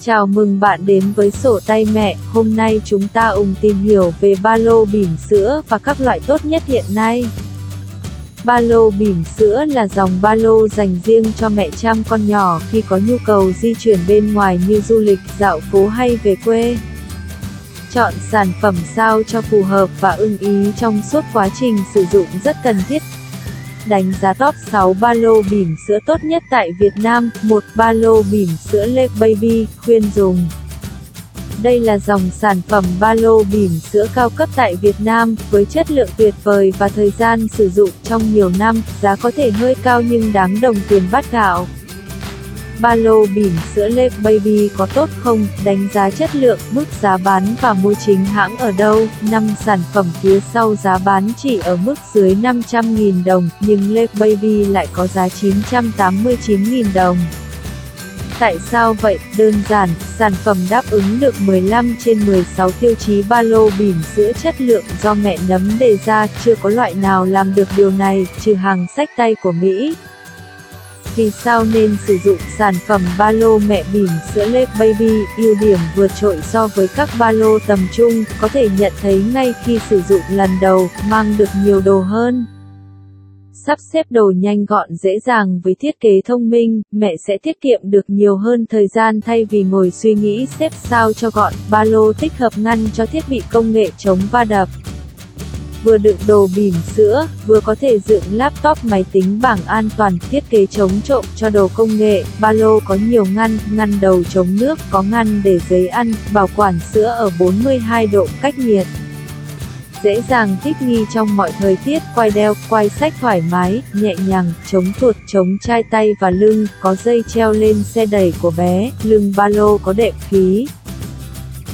Chào mừng bạn đến với sổ tay mẹ, hôm nay chúng ta cùng tìm hiểu về ba lô bỉm sữa và các loại tốt nhất hiện nay. Ba lô bỉm sữa là dòng ba lô dành riêng cho mẹ chăm con nhỏ khi có nhu cầu di chuyển bên ngoài như du lịch, dạo phố hay về quê. Chọn sản phẩm sao cho phù hợp và ưng ý trong suốt quá trình sử dụng rất cần thiết đánh giá top 6 ba lô bỉm sữa tốt nhất tại Việt Nam. một Ba lô bỉm sữa Lake Baby, khuyên dùng. Đây là dòng sản phẩm ba lô bỉm sữa cao cấp tại Việt Nam, với chất lượng tuyệt vời và thời gian sử dụng trong nhiều năm, giá có thể hơi cao nhưng đáng đồng tiền bát gạo. Ba lô bỉm sữa Lep Baby có tốt không? Đánh giá chất lượng, mức giá bán và mua chính hãng ở đâu? 5 sản phẩm phía sau giá bán chỉ ở mức dưới 500.000 đồng, nhưng Lep Baby lại có giá 989.000 đồng. Tại sao vậy? Đơn giản, sản phẩm đáp ứng được 15 trên 16 tiêu chí ba lô bỉm sữa chất lượng do mẹ nấm đề ra, chưa có loại nào làm được điều này, trừ hàng sách tay của Mỹ. Vì sao nên sử dụng sản phẩm ba lô mẹ bỉm sữa Lep Baby, ưu điểm vượt trội so với các ba lô tầm trung, có thể nhận thấy ngay khi sử dụng lần đầu, mang được nhiều đồ hơn. Sắp xếp đồ nhanh gọn dễ dàng với thiết kế thông minh, mẹ sẽ tiết kiệm được nhiều hơn thời gian thay vì ngồi suy nghĩ xếp sao cho gọn, ba lô tích hợp ngăn cho thiết bị công nghệ chống va đập vừa đựng đồ bỉm sữa, vừa có thể dựng laptop máy tính bảng an toàn, thiết kế chống trộm cho đồ công nghệ, ba lô có nhiều ngăn, ngăn đầu chống nước, có ngăn để giấy ăn, bảo quản sữa ở 42 độ cách nhiệt. Dễ dàng thích nghi trong mọi thời tiết, quay đeo, quay sách thoải mái, nhẹ nhàng, chống tuột, chống chai tay và lưng, có dây treo lên xe đẩy của bé, lưng ba lô có đệm khí,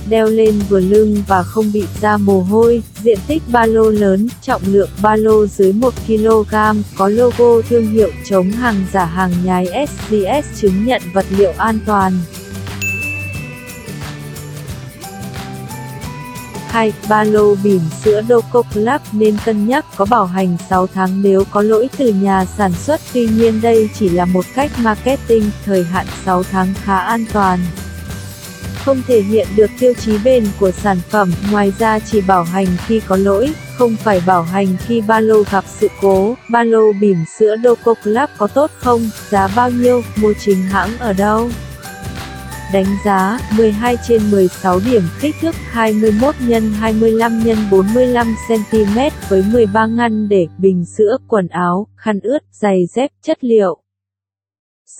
đeo lên vừa lưng và không bị ra mồ hôi, diện tích ba lô lớn, trọng lượng ba lô dưới 1kg, có logo thương hiệu chống hàng giả hàng nhái SGS chứng nhận vật liệu an toàn. 2. Ba lô bỉm sữa Doco Club nên cân nhắc có bảo hành 6 tháng nếu có lỗi từ nhà sản xuất tuy nhiên đây chỉ là một cách marketing, thời hạn 6 tháng khá an toàn không thể hiện được tiêu chí bền của sản phẩm, ngoài ra chỉ bảo hành khi có lỗi, không phải bảo hành khi ba lô gặp sự cố. Ba lô bỉm sữa Doco Club có tốt không? Giá bao nhiêu? Mua chính hãng ở đâu? Đánh giá 12 trên 16 điểm, kích thước 21 x 25 x 45 cm với 13 ngăn để bình sữa, quần áo, khăn ướt, giày dép, chất liệu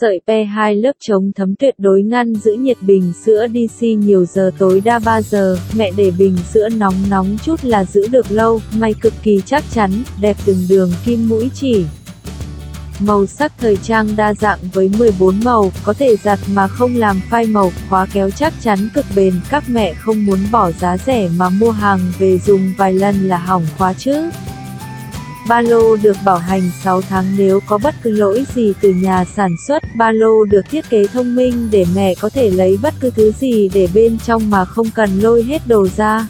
Sợi P2 lớp chống thấm tuyệt đối ngăn giữ nhiệt bình sữa DC nhiều giờ tối đa 3 giờ, mẹ để bình sữa nóng nóng chút là giữ được lâu, may cực kỳ chắc chắn, đẹp từng đường kim mũi chỉ. Màu sắc thời trang đa dạng với 14 màu, có thể giặt mà không làm phai màu, khóa kéo chắc chắn cực bền, các mẹ không muốn bỏ giá rẻ mà mua hàng về dùng vài lần là hỏng khóa chứ. Ba lô được bảo hành 6 tháng nếu có bất cứ lỗi gì từ nhà sản xuất. Ba lô được thiết kế thông minh để mẹ có thể lấy bất cứ thứ gì để bên trong mà không cần lôi hết đồ ra.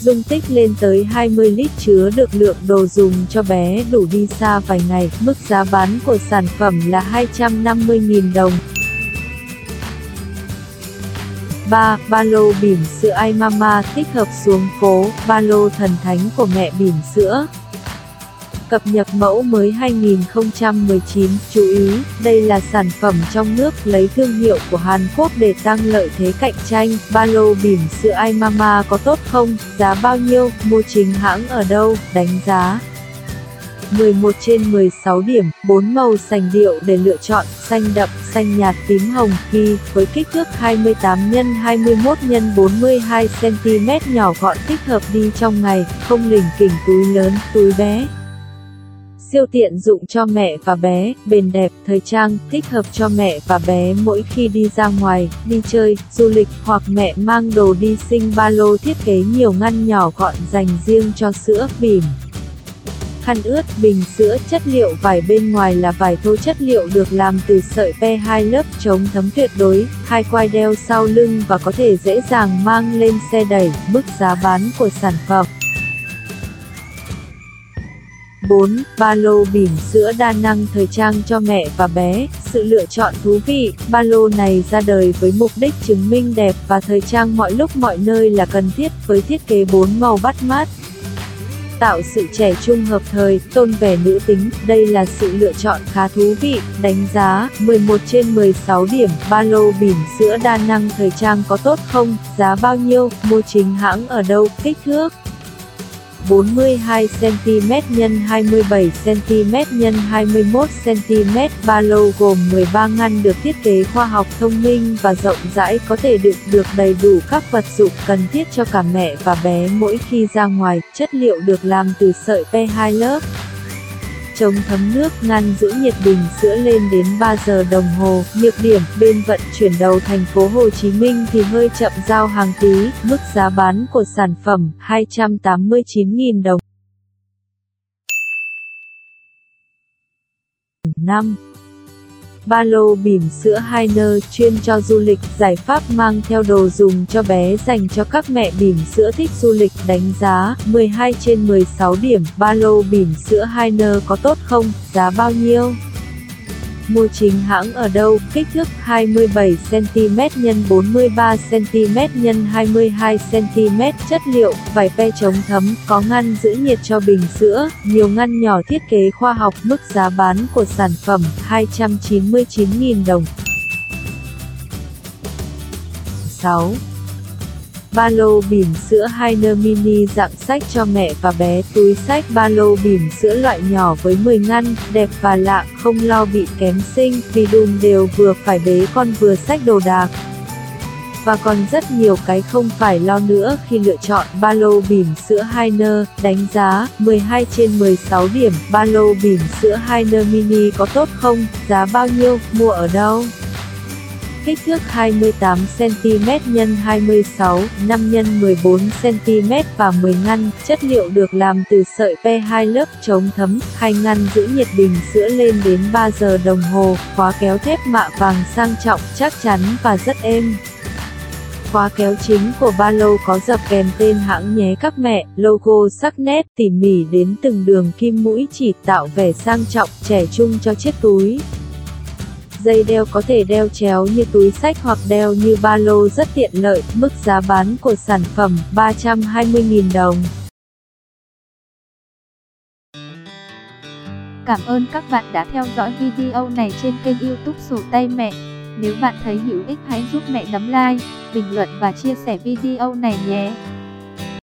Dung tích lên tới 20 lít chứa được lượng đồ dùng cho bé đủ đi xa vài ngày. Mức giá bán của sản phẩm là 250.000 đồng. 3. Ba lô bỉm sữa iMama tích hợp xuống phố, ba lô thần thánh của mẹ bỉm sữa cập nhật mẫu mới 2019. Chú ý, đây là sản phẩm trong nước lấy thương hiệu của Hàn Quốc để tăng lợi thế cạnh tranh. Ba lô bỉm sữa iMama có tốt không? Giá bao nhiêu? Mua chính hãng ở đâu? Đánh giá. 11 trên 16 điểm, 4 màu sành điệu để lựa chọn, xanh đậm, xanh nhạt, tím hồng, ghi, với kích thước 28 x 21 x 42 cm nhỏ gọn thích hợp đi trong ngày, không lỉnh kỉnh túi lớn, túi bé. Siêu tiện dụng cho mẹ và bé, bền đẹp, thời trang, thích hợp cho mẹ và bé mỗi khi đi ra ngoài, đi chơi, du lịch hoặc mẹ mang đồ đi sinh ba lô thiết kế nhiều ngăn nhỏ gọn dành riêng cho sữa, bỉm. Khăn ướt, bình sữa, chất liệu vải bên ngoài là vải thô chất liệu được làm từ sợi pe 2 lớp chống thấm tuyệt đối, hai quai đeo sau lưng và có thể dễ dàng mang lên xe đẩy, mức giá bán của sản phẩm. 4. Ba lô bỉm sữa đa năng thời trang cho mẹ và bé. Sự lựa chọn thú vị, ba lô này ra đời với mục đích chứng minh đẹp và thời trang mọi lúc mọi nơi là cần thiết với thiết kế 4 màu bắt mắt tạo sự trẻ trung hợp thời, tôn vẻ nữ tính, đây là sự lựa chọn khá thú vị, đánh giá, 11 trên 16 điểm, ba lô bỉm sữa đa năng thời trang có tốt không, giá bao nhiêu, mua chính hãng ở đâu, kích thước. 42cm x 27cm x 21cm ba lô gồm 13 ngăn được thiết kế khoa học thông minh và rộng rãi có thể đựng được đầy đủ các vật dụng cần thiết cho cả mẹ và bé mỗi khi ra ngoài. Chất liệu được làm từ sợi P2 lớp chống thấm nước, ngăn giữ nhiệt bình sữa lên đến 3 giờ đồng hồ. Nhược điểm, bên vận chuyển đầu thành phố Hồ Chí Minh thì hơi chậm giao hàng tí, mức giá bán của sản phẩm 289.000 đồng. 5. Ba lô bỉm sữa Heiner chuyên cho du lịch, giải pháp mang theo đồ dùng cho bé dành cho các mẹ bỉm sữa thích du lịch đánh giá 12 trên 16 điểm. Ba lô bỉm sữa Heiner có tốt không? Giá bao nhiêu? Mua chính hãng ở đâu? Kích thước 27cm x 43cm x 22cm, chất liệu, vải pe chống thấm, có ngăn giữ nhiệt cho bình sữa, nhiều ngăn nhỏ thiết kế khoa học, mức giá bán của sản phẩm 299.000 đồng. 6. Ba lô bỉm sữa Heiner Mini dạng sách cho mẹ và bé Túi sách ba lô bỉm sữa loại nhỏ với 10 ngăn, đẹp và lạ, không lo bị kém sinh, vì đùm đều vừa phải bế con vừa sách đồ đạc. Và còn rất nhiều cái không phải lo nữa khi lựa chọn ba lô bỉm sữa Heiner, đánh giá 12 trên 16 điểm, ba lô bỉm sữa Heiner Mini có tốt không, giá bao nhiêu, mua ở đâu? Kích thước 28cm x 26, 5 x 14cm và 10 ngăn, chất liệu được làm từ sợi P2 lớp chống thấm, hai ngăn giữ nhiệt bình sữa lên đến 3 giờ đồng hồ, khóa kéo thép mạ vàng sang trọng, chắc chắn và rất êm. Khóa kéo chính của ba lô có dập kèm tên hãng nhé các mẹ, logo sắc nét tỉ mỉ đến từng đường kim mũi chỉ tạo vẻ sang trọng, trẻ trung cho chiếc túi. Dây đeo có thể đeo chéo như túi sách hoặc đeo như ba lô rất tiện lợi, mức giá bán của sản phẩm 320.000 đồng. Cảm ơn các bạn đã theo dõi video này trên kênh youtube Sổ Tay Mẹ. Nếu bạn thấy hữu ích hãy giúp mẹ nấm like, bình luận và chia sẻ video này nhé.